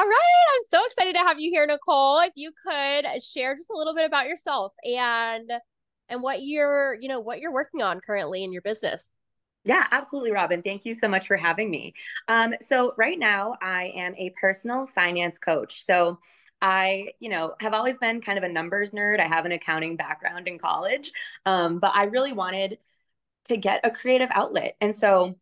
All right. I'm so excited to have you here, Nicole. If you could share just a little bit about yourself and and what you're, you know, what you're working on currently in your business. Yeah, absolutely, Robyn. Thank you so much for having me. Um, so right now I am a personal finance coach. So I, you know, have always been kind of a numbers nerd. I have an accounting background in college, um, but I really wanted to get a creative outlet. And so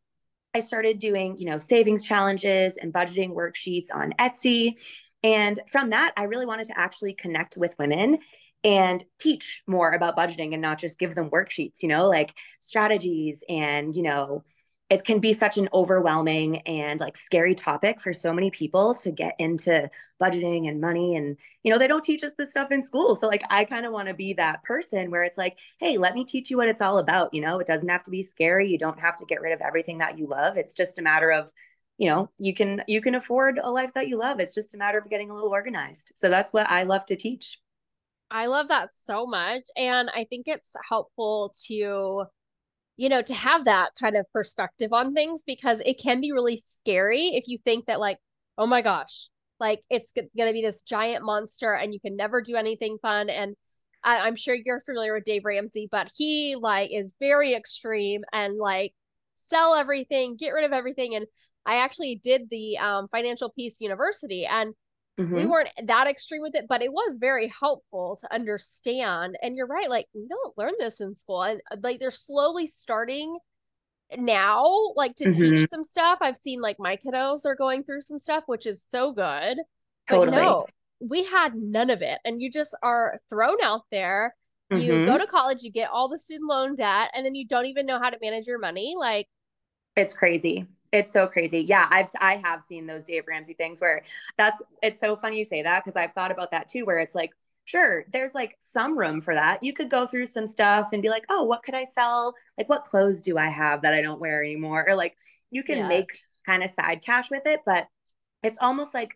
I started doing, you know, savings challenges and budgeting worksheets on Etsy. And from that, I really wanted to actually connect with women and teach more about budgeting and not just give them worksheets, you know, like strategies and, you know, it can be such an overwhelming and like scary topic for so many people to get into budgeting and money and you know they don't teach us this stuff in school. So like i kind of want to be that person where it's like hey let me teach you what it's all about you know? It doesn't have to be scary. You don't have to get rid of everything that you love. It's just a matter of you know you can you can afford a life that you love. It's just a matter of getting a little organized. So that's what i love to teach. I love that so much and i think it's helpful to you know, to have that kind of perspective on things because it can be really scary if you think that, like, oh my gosh, like it's going to be this giant monster and you can never do anything fun. And I, I'm sure you're familiar with Dave Ramsey, but he like is very extreme and like sell everything, get rid of everything. And I actually did the um, Financial Peace University and Mm-hmm. We weren't that extreme with it, but it was very helpful to understand. And you're right, like we don't learn this in school. And uh, like they're slowly starting now, like to mm-hmm. teach some stuff. I've seen like my kiddos are going through some stuff, which is so good. Totally. But no, we had none of it. And you just are thrown out there. Mm-hmm. You go mm-hmm. to college, you get all the student loan debt, and then you don't even know how to manage your money. Like it's crazy. It's so crazy. Yeah, I've I have seen those Dave Ramsey things where that's it's so funny you say that because I've thought about that too where it's like sure there's like some room for that you could go through some stuff and be like oh what could i sell like what clothes do i have that i don't wear anymore or like you can yeah. make kind of side cash with it but it's almost like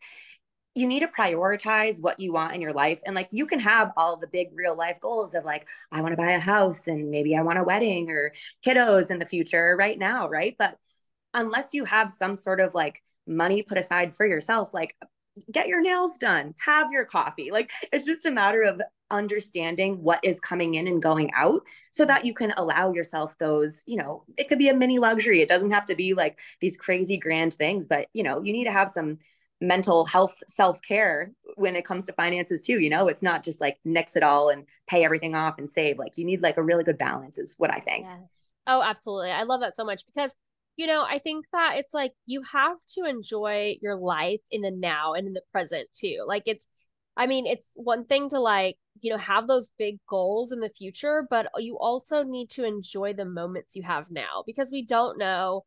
you need to prioritize what you want in your life and like you can have all the big real life goals of like i want to buy a house and maybe i want a wedding or kiddos in the future right now right but unless you have some sort of like money put aside for yourself, like get your nails done, have your coffee. Like it's just a matter of understanding what is coming in and going out so that you can allow yourself those, you know, it could be a mini luxury. It doesn't have to be like these crazy grand things, but you know, you need to have some mental health self-care when it comes to finances too, you know, it's not just like nix it all and pay everything off and save. Like you need like a really good balance is what I think. Yes. Oh, absolutely. I love that so much because you know, I think that it's like you have to enjoy your life in the now and in the present too. Like it's I mean, it's one thing to like, you know, have those big goals in the future, but you also need to enjoy the moments you have now because we don't know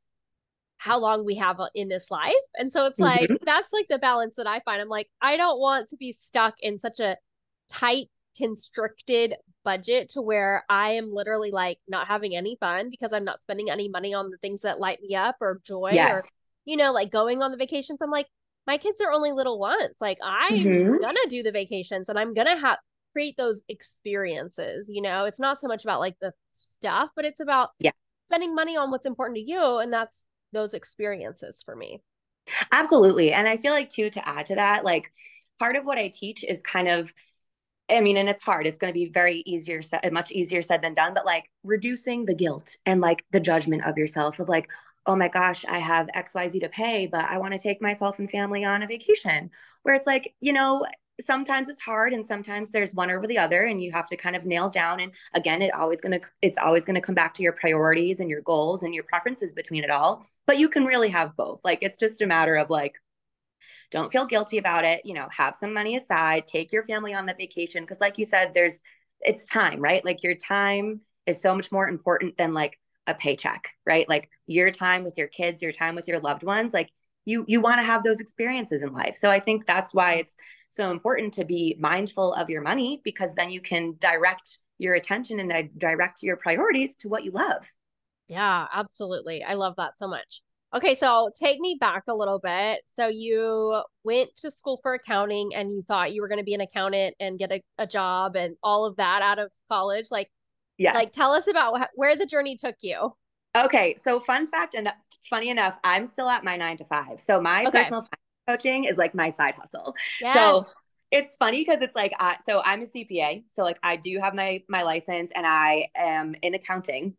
how long we have in this life. And so it's like mm-hmm. that's like the balance that I find. I'm like, I don't want to be stuck in such a tight constricted budget to where I am literally like not having any fun because I'm not spending any money on the things that light me up or joy yes. or you know like going on the vacations. I'm like my kids are only little once like I'm mm-hmm. gonna do the vacations and I'm gonna have create those experiences you know? It's not so much about like the stuff but it's about yeah. spending money on what's important to you and that's those experiences for me. Absolutely. And I feel like too to add to that like part of what I teach is kind of I mean, and it's hard. It's going to be very easier, said, uh, much easier said than done. But like reducing the guilt and like the judgment of yourself of like, oh my gosh, I have X, Y, Z to pay, but I want to take myself and family on a vacation. Where it's like, you know, sometimes it's hard, and sometimes there's one over the other, and you have to kind of nail down. And again, it always gonna, it's always gonna come back to your priorities and your goals and your preferences between it all. But you can really have both. Like it's just a matter of like don't feel guilty about it you know have some money aside take your family on that vacation because like you said there's it's time right? Like your time is so much more important than like a paycheck right? Like your time with your kids your time with your loved ones like you you want to have those experiences in life. So i think that's why it's so important to be mindful of your money because then you can direct your attention and direct your priorities to what you love. Yeah absolutely. I love that so much Okay, so take me back a little bit. So you went to school for accounting and you thought you were going to be an accountant and get a, a job and all of that out of college. Like, yes. Like, tell us about wh- where the journey took you. Okay, so fun fact and funny enough, I'm still at my nine to five. So my okay. personal coaching is like my side hustle. Yes. So it's funny because it's like I, so I'm a CPA, so like I do have my my license and I am in accounting.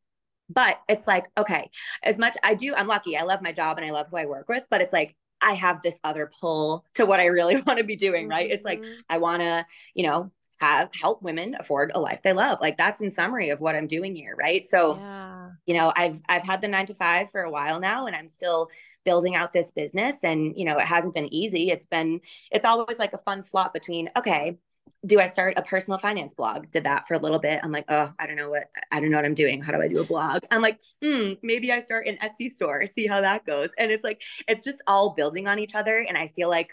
But it's like, okay, as much I do, I'm lucky. I love my job and I love who I work with, but it's like I have this other pull to what I really want to be doing, right? Mm-hmm. It's like mm-hmm. I want to, you know, have help women afford a life they love. Like that's in summary of what I'm doing here, right? So, yeah. you know, I've I've had the 9 to 5 for a while now and I'm still building out this business and, you know, it hasn't been easy. It's been it's always like a fun flop between okay, do I start a personal finance blog? Did that for a little bit. I'm like, oh, I don't know what I don't know what I'm doing. How do I do a blog? I'm like, hmm, maybe I start an Etsy store, see how that goes. And it's like it's just all building on each other. And I feel like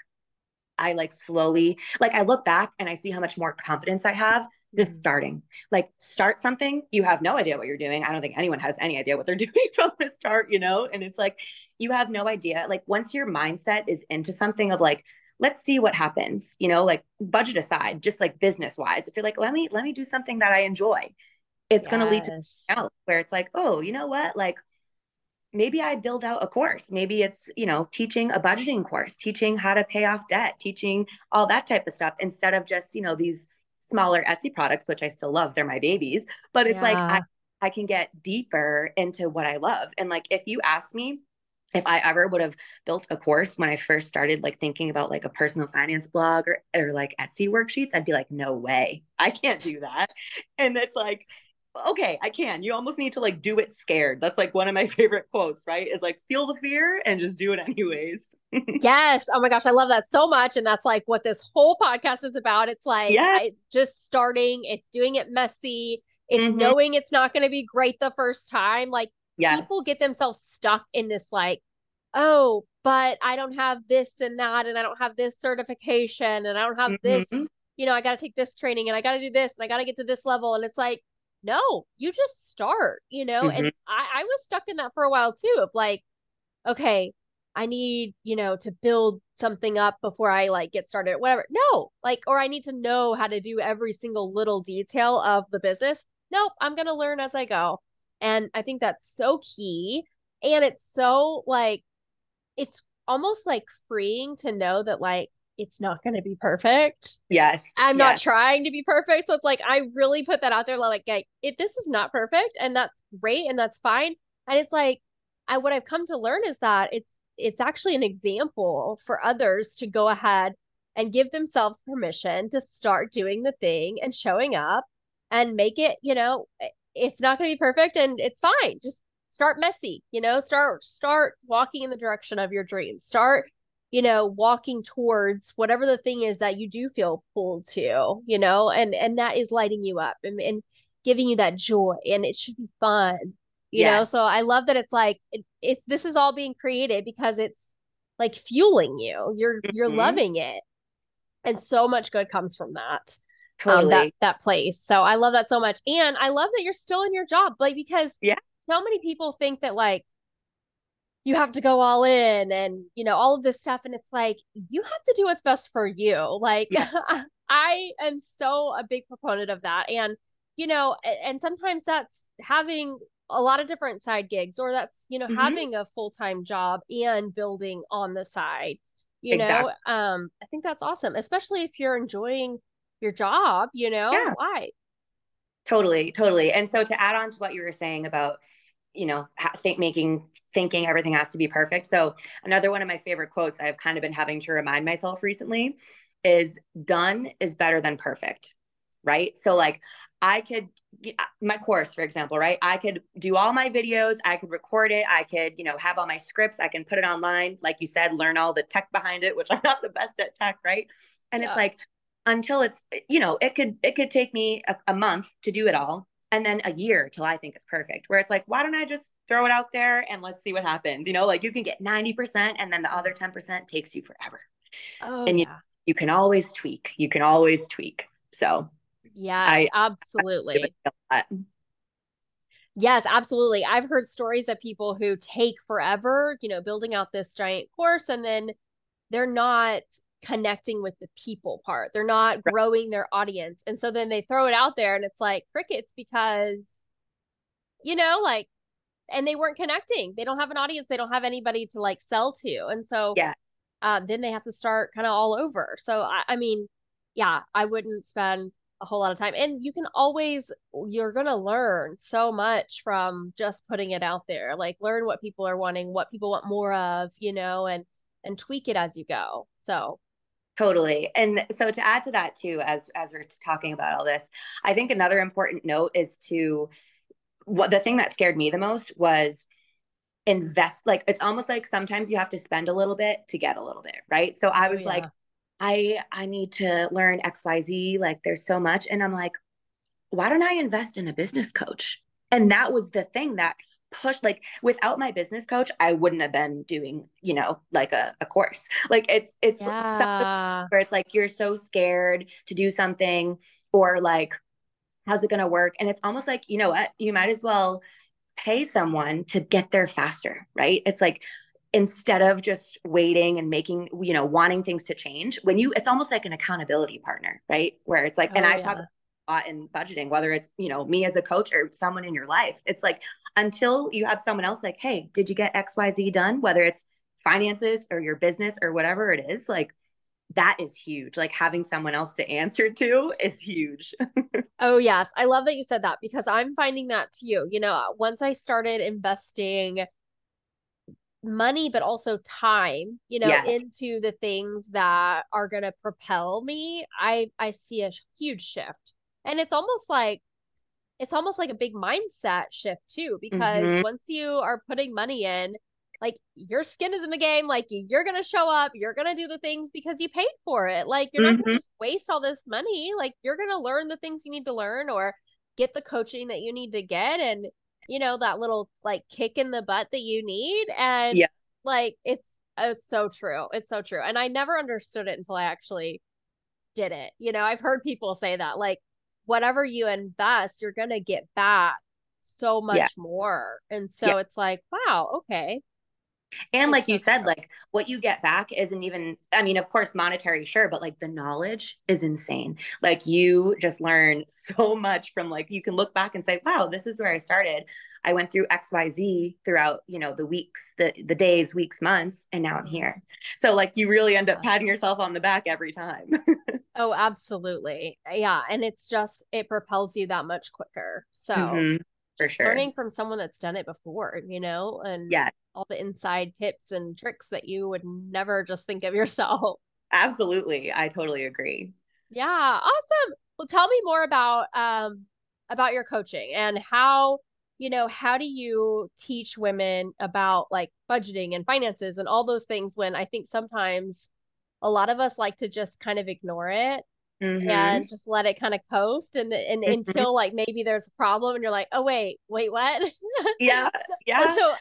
I like slowly, like I look back and I see how much more confidence I have just mm-hmm. starting. Like start something, you have no idea what you're doing. I don't think anyone has any idea what they're doing from the start, you know? And it's like you have no idea. Like once your mindset is into something of like, let's see what happens, you know, like budget aside, just like business wise. If you're like, let me, let me do something that I enjoy, it's yes. gonna lead to out where it's like, oh, you know what? Like maybe I build out a course. Maybe it's, you know, teaching a budgeting course, teaching how to pay off debt, teaching all that type of stuff instead of just, you know, these smaller Etsy products, which I still love. They're my babies. But it's yeah. like I, I can get deeper into what I love. And like if you ask me, if I ever would have built a course when I first started like thinking about like a personal finance blog or, or like Etsy worksheets, I'd be like, no way, I can't do that. And it's like, okay, I can. You almost need to like do it scared. That's like one of my favorite quotes, right? Is like feel the fear and just do it anyways. yes. Oh my gosh, I love that so much. And that's like what this whole podcast is about. It's like yeah. it's just starting, it's doing it messy, it's mm-hmm. knowing it's not going to be great the first time. Like yes. people get themselves stuck in this like, oh, but I don't have this and that, and I don't have this certification, and I don't have mm-hmm. this. You know, I got to take this training and I got to do this and I got to get to this level. And it's like, no, you just start, you know? Mm-hmm. And I, I was stuck in that for a while too of like, okay, I need, you know, to build something up before I like get started, whatever. No, like, or I need to know how to do every single little detail of the business. Nope, I'm going to learn as I go. And I think that's so key. And it's so like, it's almost like freeing to know that like it's not going to be perfect. Yes. I'm yes. not trying to be perfect. So it's like, I really put that out there. Like, like, if this is not perfect and that's great and that's fine. And it's like, I, what I've come to learn is that it's, it's actually an example for others to go ahead and give themselves permission to start doing the thing and showing up and make it, you know, it's not going to be perfect and it's fine. Just start messy, you know, start, start walking in the direction of your dreams. Start you know walking towards whatever the thing is that you do feel pulled to you know and and that is lighting you up and, and giving you that joy and it should be fun you yes. know so i love that it's like it, it's this is all being created because it's like fueling you you're mm-hmm. you're loving it and so much good comes from that totally. um, that that place so i love that so much and i love that you're still in your job like because yeah so many people think that like you have to go all in and you know all of this stuff and it's like you have to do what's best for you like yeah. i am so a big proponent of that and you know and sometimes that's having a lot of different side gigs or that's you know mm-hmm. having a full-time job and building on the side you exactly. know um i think that's awesome especially if you're enjoying your job you know yeah. why? Totally totally. And so to add on to what you were saying about you know think making thinking everything has to be perfect. So another one of my favorite quotes i've kind of been having to remind myself recently is done is better than perfect right? So like i could uh, my course for example right? I could do all my videos i could record it i could you know have all my scripts i can put it online like you said learn all the tech behind it which i'm not the best at tech right? And yeah. it's like until it's you know it could it could take me a, a month to do it all and then a year till I think it's perfect. Where it's like, why don't I just throw it out there and let's see what happens? You know, like you can get 90% and then the other 10% takes you forever. Oh, and you, yeah. you can always tweak. You can always tweak. So, yeah, I, absolutely. I yes, absolutely. I've heard stories of people who take forever, you know, building out this giant course and then they're not connecting with the people part. They're not right. growing their audience. And so then they throw it out there and it's like crickets because, you know, like, and they weren't connecting. They don't have an audience. They don't have anybody to like sell to. And so, yeah. um, then they have to start kind of all over. So I, I mean, yeah, I wouldn't spend a whole lot of time. And you can always, you're going to learn so much from just putting it out there. Like learn what people are wanting, what people want more of, you know, and, and tweak it as you go. So totally. And so to add to that too as as we're talking about all this i think another important note is to what the thing that scared me the most was invest like it's almost like sometimes you have to spend a little bit to get a little bit right? So i oh, was oh, yeah. like i i need to learn xyz like there's so much. And i'm like why don't i invest in a business coach? And that was the thing that pushed like without my business coach i wouldn't have been doing you know like a, a course like it's it's yeah. where it's like you're so scared to do something or like how's it going to work and it's almost like you know what you might as well pay someone to get there faster, right? It's like instead of just waiting and making, you know, wanting things to change, when you, it's almost like an accountability partner, right? Where it's like, oh, and I yeah. talk Uh, in budgeting, whether it's, you know, me as a coach or someone in your life, it's like until you have someone else like, hey, did you get XYZ done? Whether it's finances or your business or whatever it is, like that is huge. Like having someone else to answer to is huge. oh, yes. I love that you said that because I'm finding that too. You know, once I started investing money, but also time, you know, yes. into the things that are going to propel me, I, I see a huge shift. And it's almost like, it's almost like a big mindset shift too, because mm-hmm. once you are putting money in, like your skin is in the game like you're gonna show up you're gonna do the things because you paid for it like you're mm-hmm. not gonna mm-hmm. just waste all this money like you're gonna learn the things you need to learn or get the coaching that you need to get and you know that little like kick in the butt that you need and yeah. like it's it's so true it's so true and i never understood it until i actually did it you know i've heard people say that like whatever you invest you're gonna get back so much yeah. more and so yeah. it's like wow okay and like you said, like what you get back isn't even, I mean, of course, monetary, sure, but like the knowledge is insane. Like you just learn so much from like, you can look back and say, wow, this is where I started. I went through XYZ throughout, you know, the weeks, the, the days, weeks, months, and now I'm here. So like you really end up patting yourself on the back every time. oh, absolutely. Yeah. And it's just, it propels you that much quicker. So mm-hmm for sure learning from someone that's done it before you know and yeah all the inside tips and tricks that you would never just think of yourself absolutely i totally agree yeah awesome well tell me more about um about your coaching and how you know how do you teach women about like budgeting and finances and all those things when i think sometimes a lot of us like to just kind of ignore it mm-hmm. and just let it kind of coast and and mm-hmm. until like maybe there's a problem and you're like, oh wait, wait, what? Yeah. Yeah. so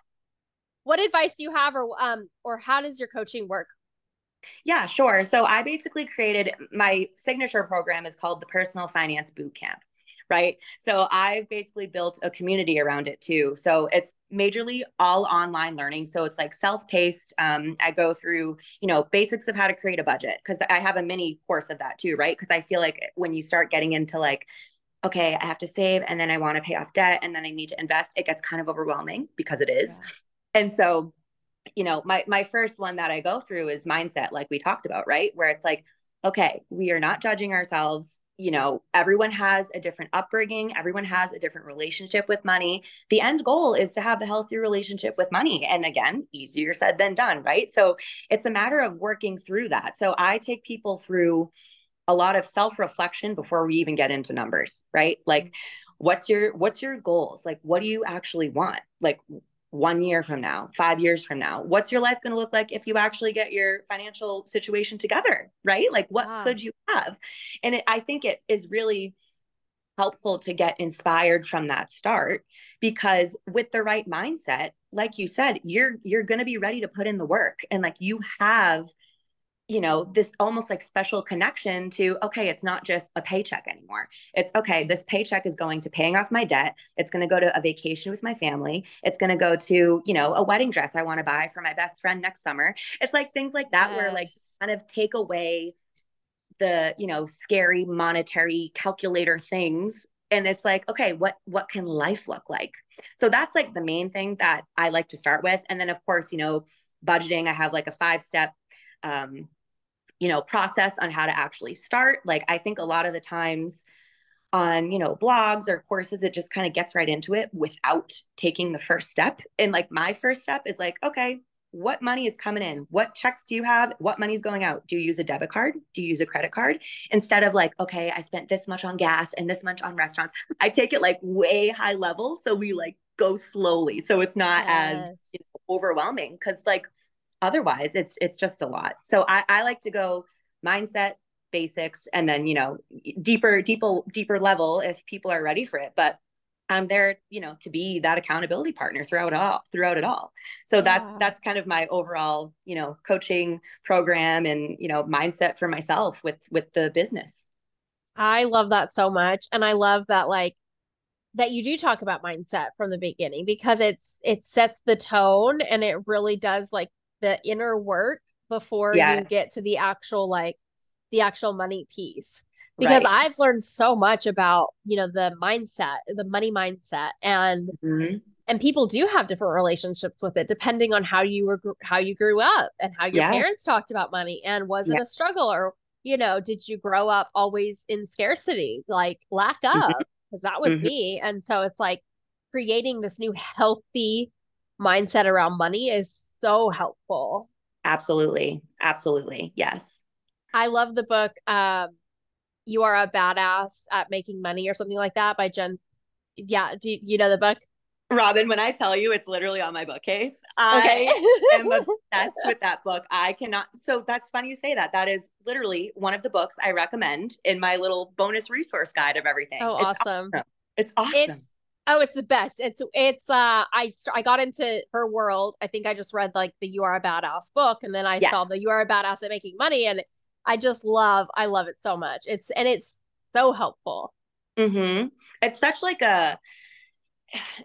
what advice do you have or um or how does your coaching work? Yeah, sure. So I basically created my signature program is called the Personal Finance Boot Camp right? So I've basically built a community around it too. So it's majorly all online learning. So it's like self-paced. Um, I go through, you know, basics of how to create a budget because I have a mini course of that too, right? Because I feel like when you start getting into like okay, I have to save and then I want to pay off debt and then I need to invest, it gets kind of overwhelming because it is. And so, you know, my my first one that I go through is mindset like we talked about, right? Where it's like, okay, we are not judging ourselves you know, everyone has a different upbringing, everyone has a different relationship with money. The end goal is to have a healthy relationship with money. And again, easier said than done, right? So it's a matter of working through that. So I take people through a lot of self-reflection before we even get into numbers, right? Like mm-hmm. what's your what's your goals? Like what do you actually want? Like one year from now, five years from now? What's your life going to look like if you actually get your financial situation together? Right? Like, what wow. could you have? And it, I think it is really helpful to get inspired from that start because with the right mindset like you said you're you're going to be ready to put in the work and like you have you know this almost like special connection to okay it's not just a paycheck anymore. It's okay this paycheck is going to paying off my debt. It's going to go to a vacation with my family. It's going to go to you know a wedding dress i want to buy for my best friend next summer. It's like things like that yes. where like kind of take away the you know scary monetary calculator things. And it's like okay what what can life look like? So that's like the main thing that i like to start with. And then of course you know budgeting. I have like a five step um, you know, process on how to actually start. Like I think a lot of the times on, you know, blogs or courses, it just kind of gets right into it without taking the first step. And like my first step is like, okay, what money is coming in? What checks do you have? What money is going out? Do you use a debit card? Do you use a credit card? Instead of like, okay, I spent this much on gas and this much on restaurants. I take it like way high level. So we like go slowly. So it's not yes. as you know, overwhelming because like otherwise it's it's just a lot. So i i like to go mindset basics and then you know deeper deeper deeper level if people are ready for it. But i'm there you know to be that accountability partner throughout all throughout it all. So that's that's kind of my overall you know coaching program and you know mindset for myself with with the business. I love that so much. And i love that like that you do talk about mindset from the beginning because it's it sets the tone and it really does like the inner work before yes. you get to the actual like the actual money piece because right. I've learned so much about you know the mindset the money mindset and mm-hmm. and people do have different relationships with it depending on how you were how you grew up and how your yeah. parents talked about money and was it a struggle or you know did you grow up always in scarcity like lack of because mm-hmm. that was mm-hmm. me and so it's like creating this new healthy mindset around money is so helpful. Absolutely. Absolutely. Yes. I love the book um You Are a Badass at Making Money or something like that by Jen. Yeah, do you know the book? Robyn, when I tell you it's literally on my bookcase, okay. I am obsessed with that book. I cannot. So that's funny you say that. That is literally one of the books I recommend in my little bonus resource guide of everything. Oh, it's awesome. awesome. It's awesome. It's Oh, it's the best. It's it's uh I I got into her world. I think I just read like the You Are a Badass book and then I yes. saw the You Are a Badass at Making Money and I just love I love it so much. It's and it's so helpful. Mhm. It's such like a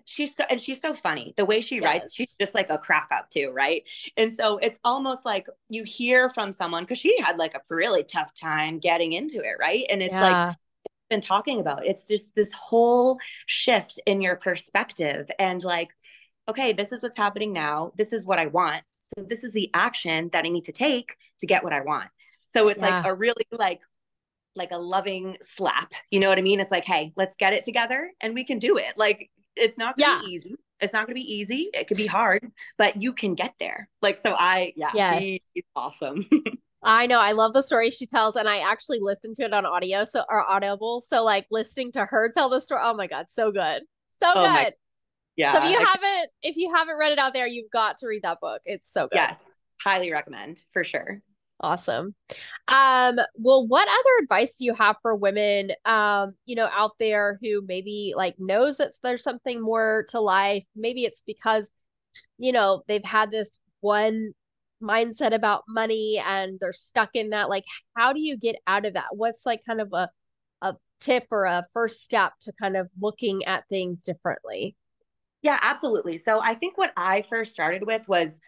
she's so and she's so funny. The way she yes. writes, she's just like a crack up too, right? And so it's almost like you hear from someone because she had like a really tough time getting into it, right? And it's yeah. like been talking about. It's just this whole shift in your perspective and like, okay, this is what's happening now. This is what I want. So this is the action that I need to take to get what I want. So it's yeah. like a really like like a loving slap. You know what I mean? It's like, hey, let's get it together and we can do it. Like it's not gonna yeah. be easy. It's not gonna be easy. It could be hard, but you can get there. Like so I yeah, yes. she's awesome. I know. I love the story she tells, and I actually listened to it on audio, so or audible. So like listening to her tell the story. Oh my god, so good, so oh good. My, yeah. So if you I, haven't, if you haven't read it out there, you've got to read that book. It's so good. Yes, highly recommend for sure. Awesome. Um, well, what other advice do you have for women, um, you know, out there who maybe like knows that there's something more to life? Maybe it's because, you know, they've had this one mindset about money and they're stuck in that like how do you get out of that? What's like kind of a a tip or a first step to kind of looking at things differently? Yeah absolutely. So i think what i first started with was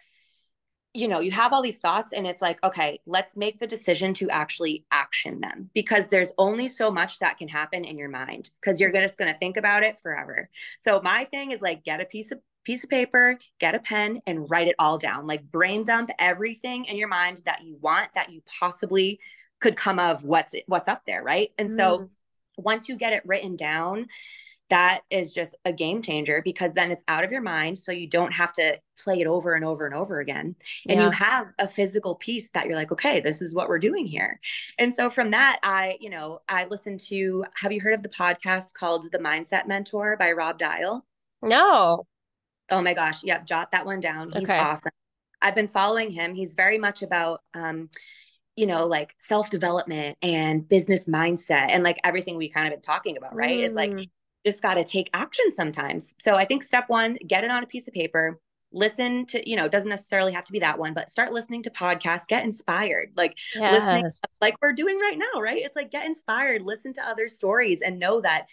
you know you have all these thoughts and it's like okay let's make the decision to actually action them because there's only so much that can happen in your mind because you're just going to think about it forever. So my thing is like get a piece of piece of paper, get a pen, and write it all down. Like brain dump everything in your mind that you want, that you possibly could come of what's what's up there, right? And mm. so once you get it written down, that is just a game changer because then it's out of your mind so you don't have to play it over and over and over again and yeah. you have a physical piece that you're like okay this is what we're doing here and so from that i you know i listened to have you heard of the podcast called the mindset mentor by rob dial no Oh my gosh. Yep. Jot that one down. He's okay. awesome. I've been following him. He's very much about, um, you know, like self development and business mindset and like everything we kind of been talking about, right? Mm. Is like just got to take action sometimes. So I think step one, get it on a piece of paper, listen to, you know, it doesn't necessarily have to be that one, but start listening to podcasts, get inspired, like yes. listening, like we're doing right now, right? It's like get inspired, listen to other stories and know that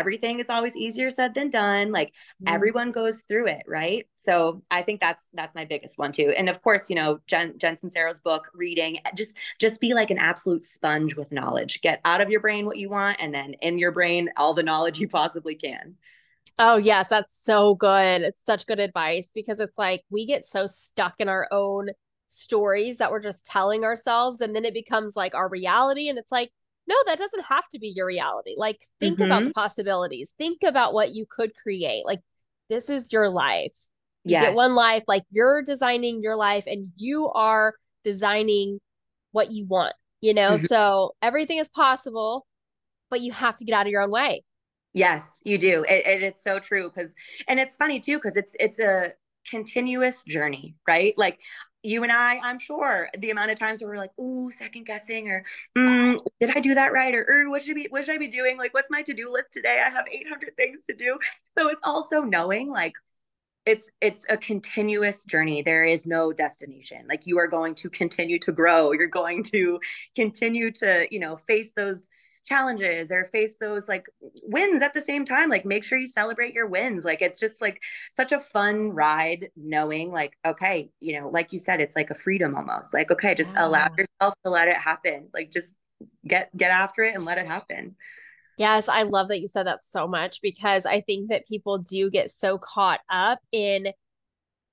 everything is always easier said than done like mm. everyone goes through it right? So i think that's that's my biggest one too. And of course you know jen jen sincero's book reading just just be like an absolute sponge with knowledge. Get out of your brain what you want and then in your brain all the knowledge you possibly can. Oh yes that's so good. It's such good advice because it's like we get so stuck in our own stories that we're just telling ourselves and then it becomes like our reality and it's like no that doesn't have to be your reality. Like think mm-hmm. about the possibilities. Think about what you could create. Like this is your life. You yes. get one life like you're designing your life and you are designing what you want you know? Mm-hmm. so everything is possible but you have to get out of your own way. Yes you do. It, it it's so true because and it's funny too because it's it's a continuous journey right? Like you and I, I'm sure the amount of times where we're like, "Ooh, second guessing," or mm, "Did I do that right?" or "Er, what should be, what should I be doing?" Like, what's my to do list today? I have 800 things to do. So it's also knowing like it's it's a continuous journey. There is no destination. Like you are going to continue to grow. You're going to continue to you know face those challenges or face those like wins at the same time like make sure you celebrate your wins. Like it's just like such a fun ride knowing like okay you know like you said it's like a freedom almost. Like okay just allow mm. yourself to let it happen. Like just get get after it and let it happen. Yes i love that you said that so much because i think that people do get so caught up in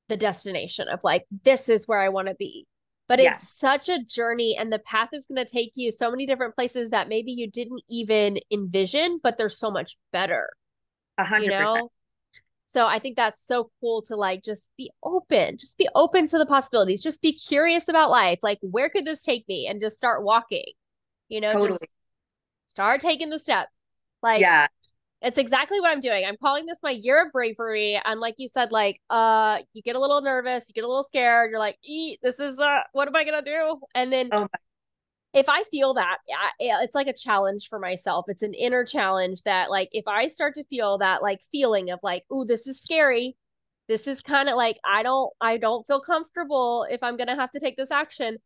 the destination of like this is where i want to be but yes. it's such a journey and the path is going to take you so many different places that maybe you didn't even envision but they're so much better a hundred percent. so i think that's so cool to like just be open just be open to the possibilities. Just be curious about life. Like where could this take me? And just start walking you know totally. start taking the steps. Like yeah it's exactly what I'm doing. I'm calling this my year of bravery. And like you said, like, uh, you get a little nervous, you get a little scared. You're like, eat, this is, uh, what am I to do? And then oh if I feel that, it's like a challenge for myself. It's an inner challenge that, like, if I start to feel that, like, feeling of like, oh, this is scary. This is kind of like, I don't, I don't feel comfortable if I'm to have to take this action.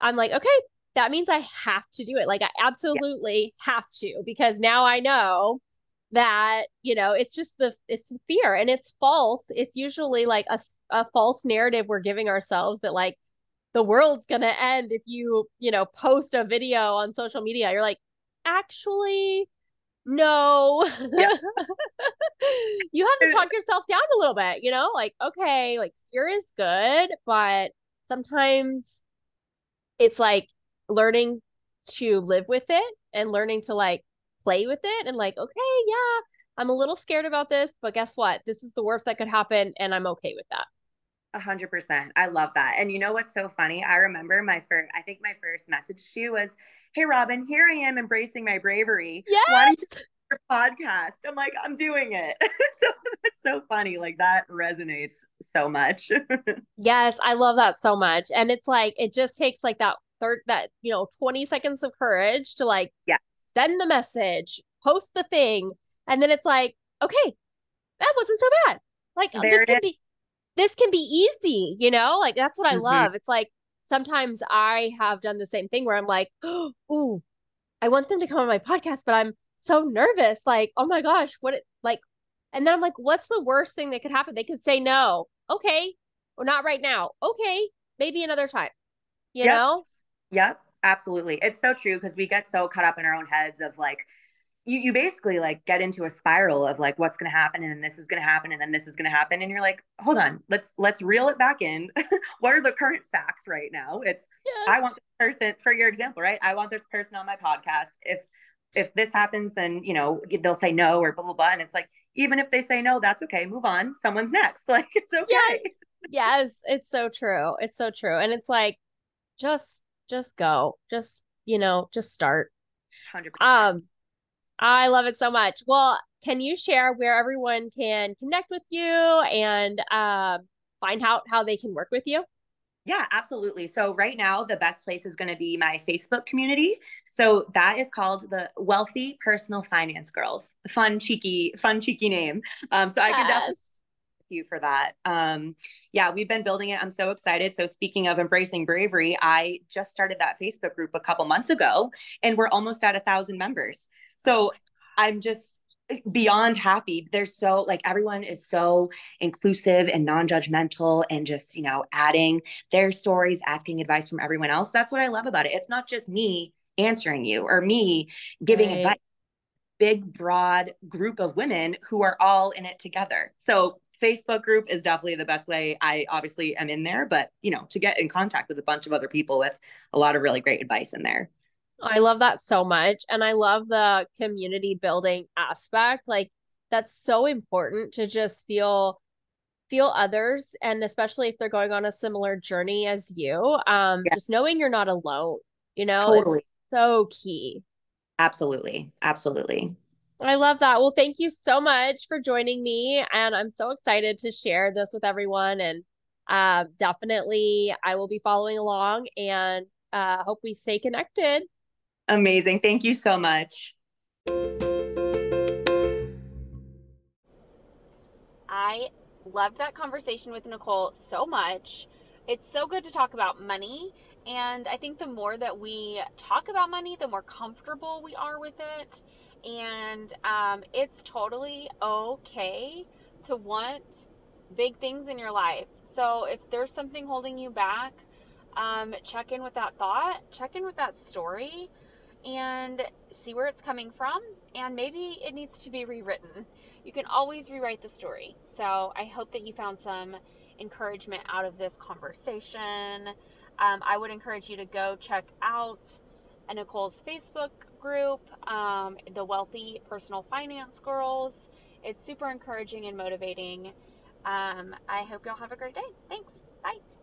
I'm like, okay, that means I have to do it. Like, I absolutely yeah. have to because now I know that you know it's just the it's fear and it's false. It's usually like a, a false narrative we're giving ourselves that like the world's gonna end if you you know post a video on social media. You're like actually no. Yep. you have to talk yourself down a little bit you know like okay like fear is good but sometimes it's like learning to live with it and learning to like play with it and like, okay, yeah, I'm a little scared about this, but guess what? This is the worst that could happen, and I'm okay with that. A hundred percent. I love that. And you know what's so funny? I remember my first, I think my first message to you was, Hey Robyn, here I am embracing my bravery. Yes. Why don't you your podcast? I'm like, I'm doing it. so that's so funny. Like that resonates so much. yes, I love that so much. And it's like, it just takes like that third, that, you know, 20 seconds of courage to like, yeah send the message, post the thing, and then it's like, okay, that wasn't so bad. Like there this can is. be this can be easy, you know? Like that's what I mm-hmm. love. It's like sometimes I have done the same thing where I'm like, oh, ooh, I want them to come on my podcast, but I'm so nervous. Like, oh my gosh, what it like and then I'm like, what's the worst thing that could happen? They could say no. Okay. Or not right now. Okay. Maybe another time. You yep. know? Yep. Absolutely. It's so true because we get so caught up in our own heads of like, you, you basically like get into a spiral of like what's going to happen and then this is going to happen and then this is going to happen and you're like hold on let's let's reel it back in. What are the current facts right now? It's i want this person for your example right? I want this person on my podcast. If if this happens then you know they'll say no or blah blah blah and it's like even if they say no that's okay move on someone's next like it's okay. Yes, yes. It's so true. It's so true and it's like just just go. Just, you know, just start. 100%. Um, I love it so much. Well, can you share where everyone can connect with you and uh, find out how they can work with you? Yeah, absolutely. So right now, the best place is going to be my Facebook community. So that is called the Wealthy Personal Finance Girls. Fun, cheeky, fun, cheeky name. Um, so yes. I can definitely you for that. Um, yeah, we've been building it. I'm so excited. So speaking of embracing bravery, I just started that Facebook group a couple months ago, and we're almost at a thousand members. So I'm just beyond happy. There's so like everyone is so inclusive and non-judgmental and just, you know, adding their stories, asking advice from everyone else. That's what I love about it. It's not just me answering you or me giving right. advice big broad group of women who are all in it together so Facebook group is definitely the best way. I obviously am in there, but you know, to get in contact with a bunch of other people with a lot of really great advice in there. I love that so much. And I love the community building aspect. Like that's so important to just feel feel others and especially if they're going on a similar journey as you. Um yeah. just knowing you're not alone, you know, totally. so key. Absolutely. Absolutely. I love that. Well, thank you so much for joining me. And I'm so excited to share this with everyone. And uh, definitely, I will be following along and uh, hope we stay connected. Amazing. Thank you so much. I loved that conversation with Nicole so much. It's so good to talk about money. And I think the more that we talk about money, the more comfortable we are with it and um, it's totally okay to want big things in your life. So if there's something holding you back, um, check in with that thought, check in with that story, and see where it's coming from. And maybe it needs to be rewritten. You can always rewrite the story. So I hope that you found some encouragement out of this conversation. Um, I would encourage you to go check out Nicole's Facebook group, um, the Wealthy Personal Finance Girls. It's super encouraging and motivating. Um, I hope y'all have a great day. Thanks.